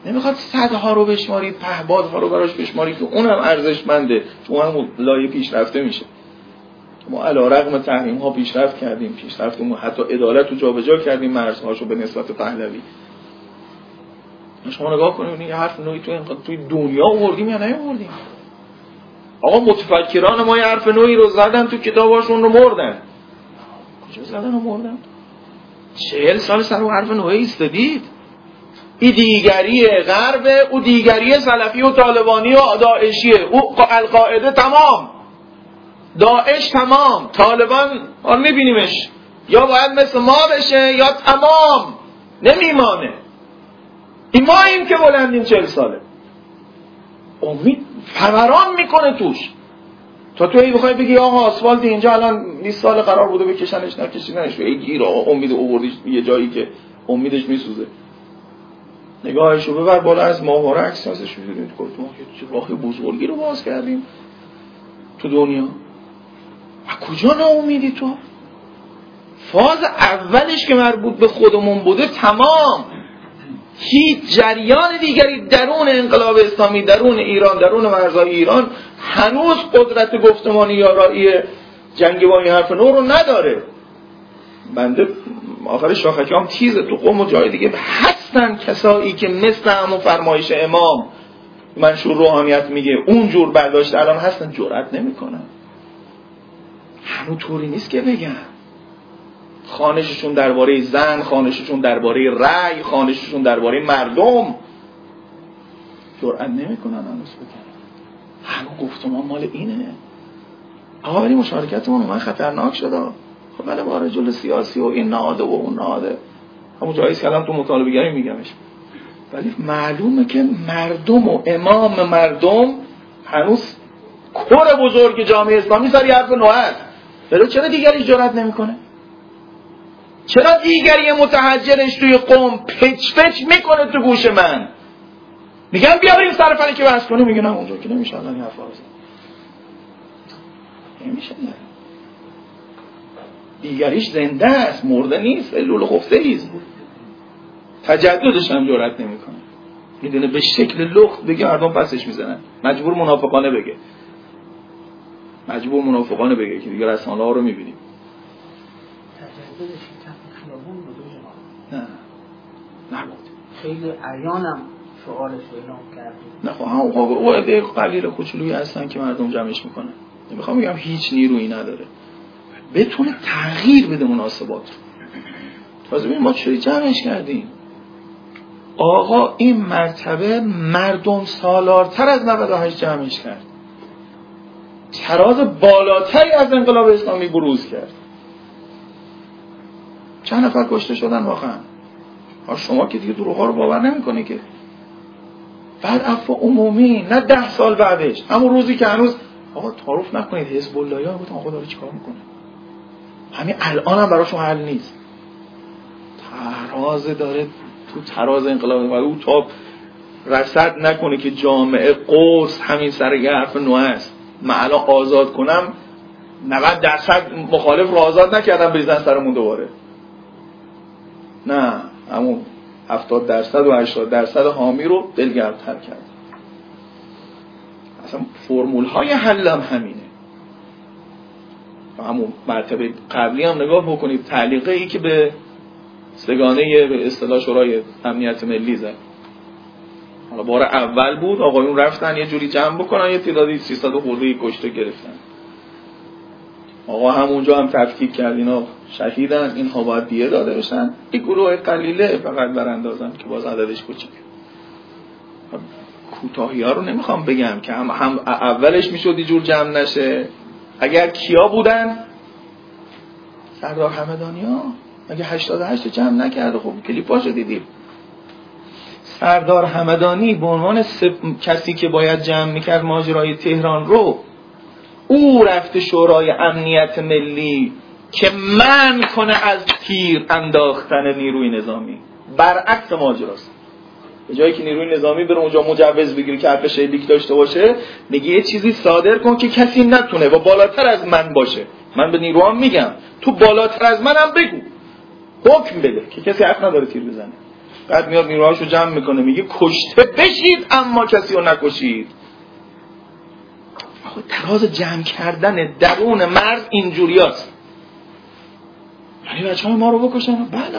نمی‌خواد صدها رو بشمارید پهبادها رو براش بشمارید که اونم ارزشمنده. تو هم لایه پیشرفته میشه. ما علا رقم تحریم ها پیشرفت کردیم پیشرفتمون حتی عدالت رو جابجا کردیم مرزهاشو به نسبت پهلوی. شما نگاه کنید یه حرف نوعی توی, توی دنیا آوردیم یا نیاوردیم؟ آقا متفکران ما یه حرف نوعی رو زدن تو کتاباشون رو مردن. کجا زدن و مردن؟ چهل سال سر اون حرف نوعی ایستادید. این دیگری غرب او دیگری سلفی و طالبانی و داعشیه او القاعده تمام. داعش تمام. طالبان آن میبینیمش. یا باید مثل ما بشه یا تمام. نمیمانه. این ما این که بلندیم چهل ساله. امید فوران می‌کنه توش. تا تو ای بخوای بگی آقا آسفالت اینجا الان 20 سال قرار بوده بکشنش نکشیدنش ای گیر آقا امید اووردیش یه جایی که امیدش میسوزه. نگاهش رو ببر بالا از ماهواره عکس ازش می‌بینید گفت ما که راه بزرگی رو باز کردیم تو دنیا. و کجا ناامیدی تو؟ فاز اولش که مربوط به خودمون بوده تمام. هیچ جریان دیگری درون انقلاب اسلامی درون ایران درون مرزهای ایران هنوز قدرت گفتمانی یارایی جنگ با این حرف نور رو نداره. بنده آخر شاخکی هم تیزه تو قوم و جای دیگه هستن کسایی که مثل همون فرمایش امام منشور روحانیت میگه. اونجور برداشت الان هستن جرأت نمی‌کنن. همون طوری نیست که بگن خانششون درباره زن خانششون درباره رأی خانششون درباره مردم. جرأت نمی‌کنن هنوز بگن. همون گفتمان مال اینه. آقا ولی مشارکتمون. من خطرناک شده خب بله با رجل سیاسی و این ناده و اون ناده همون جایی که الان تو مطالبه گری میگمش. ولی معلومه که مردم و امام مردم هنوز کور بزرگ جامعه اسلامی سر حرف نوعت ولی چرا دیگری جرات نمی‌کنه؟ چرا دیگری متحجرش توی قوم پچ پچ می‌کنه تو گوش من؟ میگم بیا بریم سر فنی که بحث کنیم. میگن اونجا که نمیشه الان حرف نمیشه دیگریش زنده است مرده نیست لول خفته ایست تجددش هم جرات نمی‌کنه. می‌دونه به شکل لخت بگه مردم پسش می‌زنن. مجبور منافقانه بگه. مجبور منافقانه بگه که دیگه رسانه ها رو می‌بینیم. نه. نبود. خیلی عیانم سوالش اعلام کردیم نه خب او عده قلیل کوچولویی هستن که مردم جمعش می‌کنن. می‌خوام بگم هیچ نیرویی نداره. بتونه تغییر بده مناسبات تازه ببین ما چوری جمعش کردیم؟ آقا این مرتبه مردم سالارتر از 98 جمعش کرد. تراز بالاتری از انقلاب اسلامی بروز کرد. چند نفر کشته شدن واقعا؟ شما که دیگه دروغ رو باور نمی‌کنی که. بعد عفو عمومی نه ده سال بعدش. همون روزی که هنوز آقا تعارف نکنید حزب الله ها آقا داره چیکار می‌کنه؟ همین الان هم براشون حل نیست. تراز داره تو تراز انقلاب و او تا رسد نکنه که جامعه قرص همین سر حرف نوع است. من الان آزاد کنم 90 درصد مخالف رو آزاد نکردم بریزن سرمون دوباره. نه همون 70 درصد و 80 درصد حامی رو دلگرمتر کرد اصلا فرمول های حل هم همینه. همون مرتبه قبلی هم نگاه بکنید تعلیقه ای که به سگانه به اصطلاح شورای امنیت ملی زد. حالا بار اول بود آقایون رفتن یه جوری جمع بکنن یه تعدادی 300 خورده کشته گرفتن. آقا همونجا هم تفکیک کرد اینا شهیدن اینها باید دیه داده بشن. این گروه قلیله فقط براندازن که باز عددش کوچیک کوتاهی ها رو نمی‌خوام بگم که هم, هم اولش می‌شد یه جور جمع نشه. اگر کیا بودن؟ سردار همدانی ها اگه 88 جمع نکرده خب کلیپاشو دیدیم. سردار همدانی به عنوان کسی که باید جمع می‌کرد ماجرای تهران رو او رفته شورای امنیت ملی که من کنه از تیر انداختن نیروی نظامی. برعکس ماجراست. به جایی که نیروی نظامی بره اونجا مجوز بگیره که حرف شلیک داشته باشه میگه یه چیزی صادر کن که کسی نتونه و بالاتر از من باشه. من به نیروام میگم. تو بالاتر از منم بگو. حکم بده که کسی حق نداره تیر بزنه. بعد میاد نیروهاشو جمع می‌کنه میگه کشته بشید اما کسی رو نکشید. تراز جمع کردن درون مرد اینجوری هست. یعنی بچه ما رو بکشن؟ بله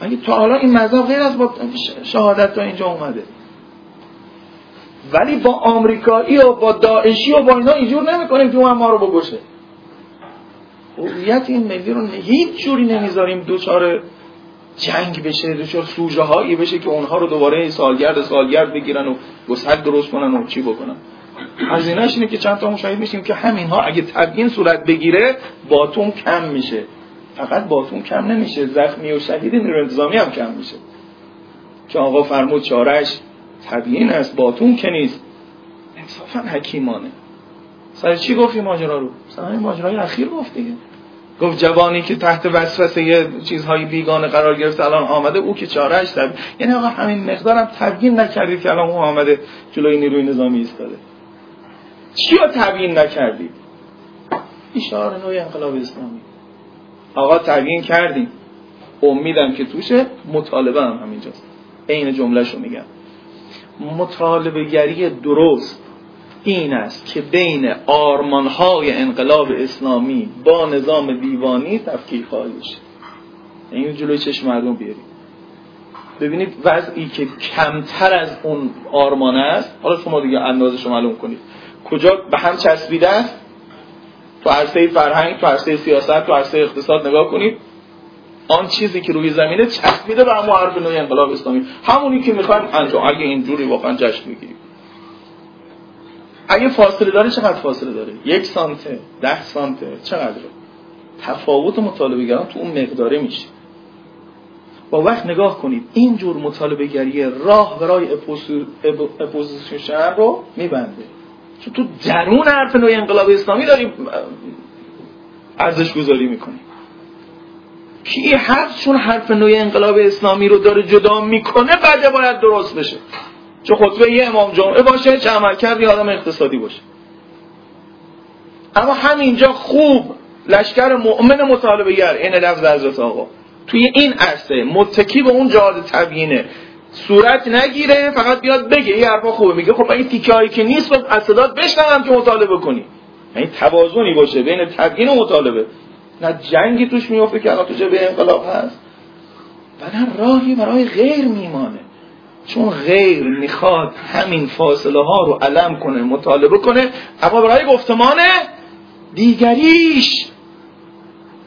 اگه تا حالا این مذهب غیر از با شهادت تا اینجا اومده؟ ولی با آمریکایی و با داعشی و با اینا اینجور نمی‌کنیم که اون ما رو بکشه. هویت این ملی رو هیچ جوری نمی‌ذاریم دوچار جنگ بشه دوچار سوژه هایی بشه که اونها رو دوباره سالگرد سالگرد بگیرن و گسل درست کنن و چی بکنن. هزینهش اینه که چند تا مشاهد میشیم که همین ها اگه تبیین صورت بگیره باتون کم میشه. فقط باتون کم نمیشه زخمی و شهید نیرو انتظامی هم کم میشه. که آقا فرمود چارش تبیین است باتون که نیست. انصافا حکیمانه. سر چی گفتی ماجرا رو؟ سر ماجرای اخیر گفت دیگه. گفت جوانی که تحت وسوسه چیزهای بیگانه قرار گرفت الان آمده او که چارهش تب... یعنی آقا همین مقدارم تبیین نکردید که الان او آمده جلوی نیروی نظامی ایستاده. چی رو تبیین نکردید اشاره نوع انقلاب اسلامی. آقا تبیین کردیم. امیدم که توشه مطالبه هم همینجاست. عین جمله شو میگم. مطالبه گری درست. این است که بین آرمانهای انقلاب اسلامی با نظام دیوانی تفکیک خواهی بشه این جلوی چشم مردم بیاریم ببینید وضعی که کمتر از اون آرمان است. حالا شما دیگه اندازه شما معلوم کنید. کجا به هم چسبیده است؟ تو عرصه فرهنگ تو عرصه سیاست تو عرصه اقتصاد نگاه کنید. آن چیزی که روی زمینه چسبیده به همون حرف انقلاب اسلامی. همونی که می‌خوایم انجام. اگه اینجوری واقعا جشن می‌گیریم. اگه فاصله داره چقدر فاصله داره؟ یک سانته ده سانته چقدر تفاوت مطالبه گران تو اون مقداره میشه. با وقت نگاه کنید این جور مطالبه گری راه برای اپوزیسیون رو میبنده. چون تو درون حرف نوع انقلاب اسلامی داریم ارزش گذاری می‌کنیم این حرف چون حرف نوع انقلاب اسلامی رو داره جدا می‌کنه بعد باید درست بشه. چه خطبه یه امام جمعه باشه چه عمل کرد آدم اقتصادی باشه. اما همینجا خوب لشکر مؤمن مطالبه گر این لفظ حضرت آقا. توی این عرصه متکی به اون جهاد تبیینه. صورت نگیره فقط بیاد بگه. این حرفا خوبه. میگه خب این تیکه هایی که نیست باید از صدات بشنوم که مطالبه کنی. یعنی توازنی باشه بین تبیین و مطالبه. نه جنگی توش میفته که الان تو به انقلاب هست. و نه راهی برای غیر میمانه. چون غیر می‌خواد همین فاصله ها رو علم کنه مطالبه کنه اما برای گفتمان دیگریش.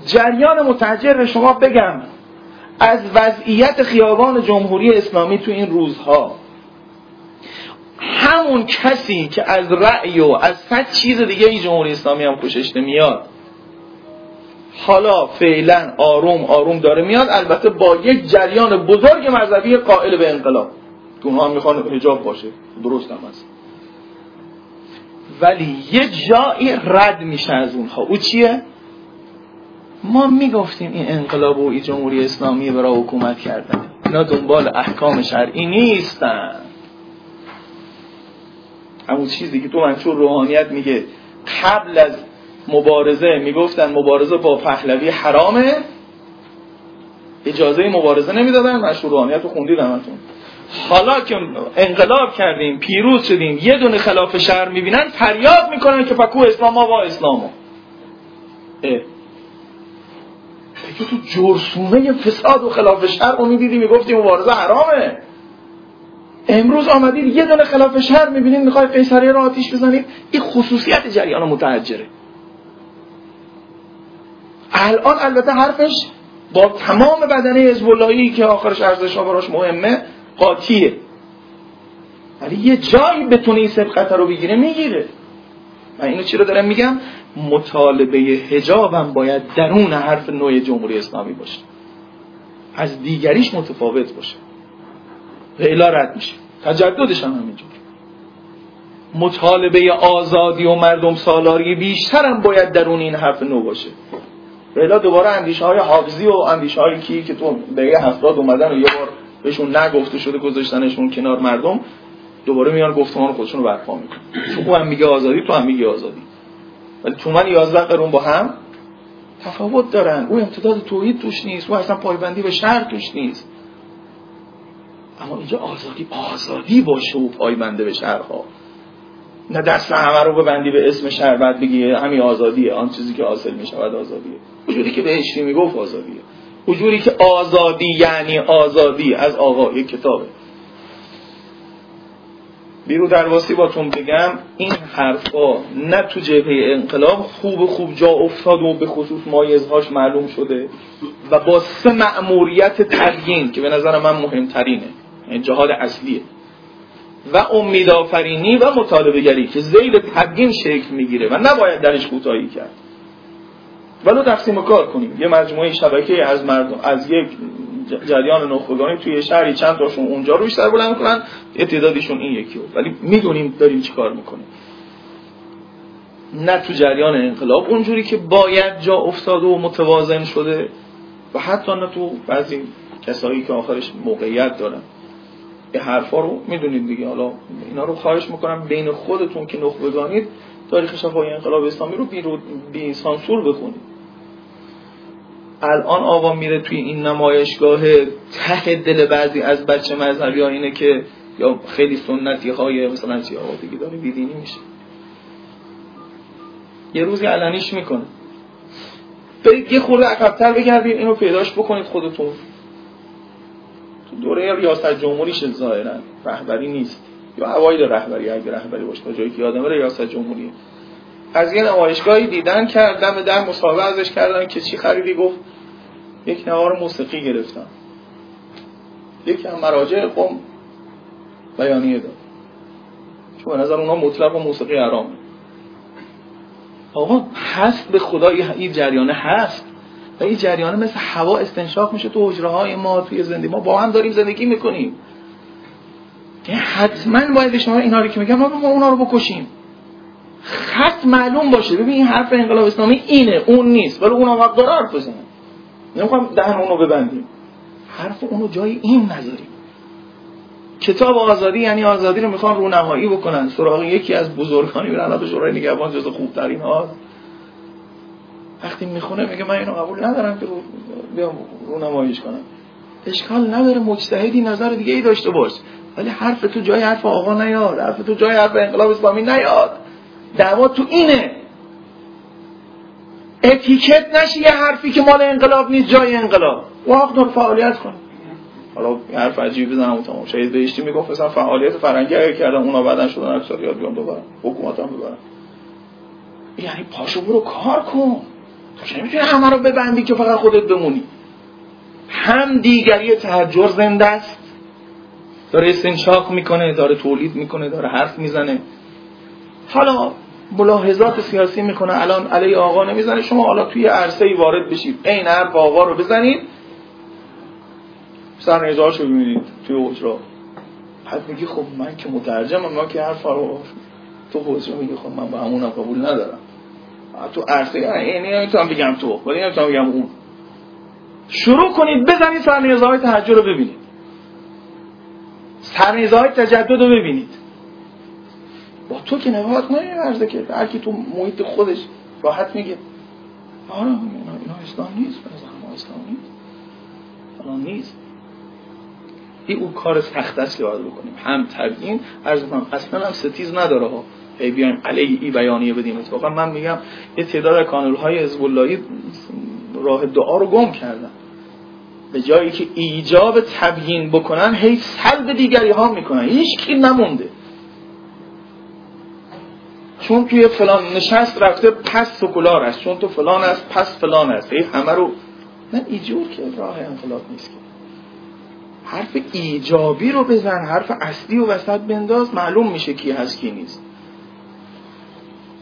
جریان متحجر شما بگم از وضعیت خیابان جمهوری اسلامی تو این روزها همون کسی که از رأی و از صد چیز دیگه این جمهوری اسلامی هم خوشش نمیاد حالا فعلا آروم آروم داره میاد البته با یک جریان بزرگ مذهبی قائل به انقلاب. که اونها هم می‌خوان حجاب باشه. درست هم هست. ولی یه جایی رد میشه از اونها. او چیه؟ ما می‌گفتیم این انقلاب و این جمهوری اسلامی برای حکومت کردن. اینا دنبال احکام شرعی نیستن. همون چیزی که تو منشور روحانیت میگه قبل از مبارزه می‌گفتن مبارزه با پهلوی حرامه. اجازه مبارزه نمی‌دادن. منشور روحانیت رو خوندید همتون حالا که انقلاب کردیم پیروز شدیم یه دونه خلاف شهر می‌بینن فریاد می‌کنن که فکو اسلام با اسلامو. اه. تو جرسونه فساد و خلاف شهر رو می‌دیدی می‌گفتی مبارزه حرامه. امروز آمدید یه دونه خلاف شهر می‌بینید می‌خوای قیصریه رو آتیش بزنید؟ این خصوصیت جریان متحجره. الان البته حرفش با تمام بدنه حزب که آخرش ارزش براش مهمه قاطیه. ولی یه جایی بتونه این سبقت رو بگیره می‌گیره. من اینو چی رو دارم میگم؟ مطالبه هجابم باید درون حرف نوع جمهوری اسلامی باشه. از دیگریش متفاوت باشه. غیلا رد میشه. تجددش هم همینجور. مطالبه آزادی و مردم سالاری بیشتر هم باید درون این حرف نو باشه. غیلا دوباره اندیشه های حافظی و اندیشه های کی که تو به هفتاد اومدن و یه بار بهشون نگفته شده گذاشتنشون کنار مردم دوباره میان گفتمان خودشون رو برپا می‌کنن. او هم میگه آزادی تو هم میگه آزادی. ولی تو من 11 قرون با هم تفاوت دارن. او امتداد توحید توش نیست او اصلا پایبندی به شهر توش نیست. اما اینجا آزادی آزادی باشه و پایبنده به شهرها. نه دست همه رو ببندی به اسم شهر بعد بگی همین آزادیه. آن چیزی که حاصل می شود آزادیه. وجودی که بهشتی می‌گفت آزادیه. وجودی که آزادی یعنی آزادی از آقا یک کتابه. بیرو درواسی باتون بگم این حرفا نه تو جبهه انقلاب خوب خوب جا افتاد و به خصوص مایزهاش معلوم شده و با سه مأموریت تبیین که به نظر من مهمترینه یعنی جهاد اصلیه. و امیدآفرینی و مطالبه گری که زیل تبیین شکل می‌گیره و نباید درش کوتاهی کرد. ولو تقسیم کار کنیم. یه مجموعه شبکه از مردم از یک جریان نخبگانی توی شهری چند تاشون اونجا روش سر بلند کنن یه تعدادیشون این یکی رو. ولی می‌دونیم داریم چی کار می‌کنیم. نه تو جریان انقلاب اونجوری که باید جا افتاده و متوازن شده و حتی نه تو بعضی کسایی که آخرش موقعیت دارن. یه حرفا رو می‌دونید دیگه. حالا اینا رو خواهش می‌کنم بین خودتون که نخبگانید تاریخ شفاهی انقلاب اسلامی رو بی, بی سانسور بخونید. الان آقا میره توی این نمایشگاه ته دل بعضی از بچه مذهبی ها اینه که یا خیلی سنتی های مثلا دیگه داره بیدینی میشه. یه روزی علنیش می‌کنه. برید یه خورده عقبتر بگردید اینو پیداش بکنید خودتون. تو دوره ریاست جمهوریش ظاهرا رهبری نیست. یا اوایل رهبری اگه رهبری باشه تا جایی که یادمه ریاست جمهوری از یه نمایشگاهی دیدن کردم در مسابقه ازش کردن که چی خریدی گفت یک نوار موسیقی گرفتم. یکی هم مراجع قوم بیانیه داد. چون به نظر اونا مطلق و موسیقی حرامه آقا هست به خدا این جریانه هست. و این جریانه مثل هوا استنشاق میشه تو حجره های ما توی زندگی ما. با هم داریم زندگی می‌کنیم. که حتما باید شما اینا رو که میگم ما اونا رو بکشیم. خط معلوم باشه. ببین این حرف انقلاب اسلامی اینه اون نیست. ولی اون وقت داره حرف نمی‌خوام دهن اونو ببندیم. حرف اونو جای این نذاریم کتاب آزادی یعنی آزادی رو می‌خوان رونمایی بکنن. سراغ یکی از بزرگانی برن به شورای نگهبان جز خوبترین ها. وقتی می‌خونه میگه من اینو قبول ندارم که رو بیام رونماییش کنم. اشکال نداره مجتهدی نظر دیگه ای داشته باش. ولی حرف تو جای حرف آقا نیاد. حرف تو جای حرف انقلاب اسلامی نیاد. دعوا تو اینه. اتیکت نشه یه حرفی که مال انقلاب نیست جای انقلاب. واقع دار فعالیت کن حالا حرف عجیب بزنم تمام. شهید بهشتی می‌گفت مثلا فعالیت فرنگی اگر کردم اونا بعدن شدن بیان ببرن حکومت هم ببرن یعنی پاشو برو کار کن. تو چه نمی‌تونی همه رو ببندی که فقط خودت بمونی؟ هم دیگری تحجر زنده است. داره استنشاق می‌کنه داره تولید می‌کنه داره حرف می‌زنه. حالا ملاحظات سیاسی می‌کنه. الان علی آقا نمی‌زنه. شما حالا توی عرصه ای وارد بشید. این حرف آقا رو بزنید. سر نزاش رو ببینید توی اجرا. بعد میگی خب من که مترجمم من که حرف رو تو حجره میگی. خب من به همون قبول ندارم. تو عرصه یعنی نمی‌تونم بگم تو ولی نمی‌تونم بگم اون. شروع کنید بزنید سرنیزه های تحجر رو ببینید. سرنیزه های تجدد رو ببینید. تو که نباید عرضه که هر کی تو محیط خودش راحت میگه. آره اینا, اینا اسلام نیست ما اسلام نیست. فلان نیست. این اون کار سخت است که باید بکنیم. هم تبیین عرض کنم اصلا هم ستیز نداره ها. ای بیایم علیه ای بیانیه بدیم. اتفاقا من میگم یه تعداد کانال های حزب راه دعا رو گم کردن. به جایی که ایجاب تبیین بکنن هی سلب دیگری ها می‌کنن. هیچ کی نمونده. چون توی فلان نشست رفته پس سکولار است چون تو فلان است پس فلان است. هی همه رو نه ایجور که راه انقلاب نیست که. حرف ایجابی رو بزن حرف اصلی و وسط بنداز معلوم میشه کی هست کی نیست.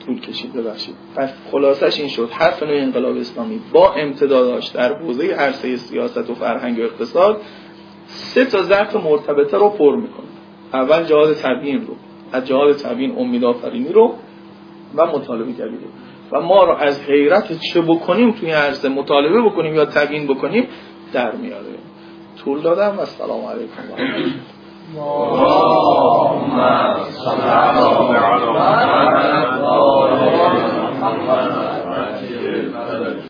طول کشید ببخشید. پس خلاصش این شد حرف نوع انقلاب اسلامی با امتداداش در حوزه عرصه سیاست و فرهنگ و اقتصاد سه تا ظرف مرتبطه رو پر می‌کنه. اول جهاد تبیین رو از جهاد تبیین امید آفرینی رو و مطالبه کردید و ما رو از غیرت چه بکنیم توی عرض مطالبه بکنیم یا تبیین بکنیم در میاره. طول دادم و سلام علیکم و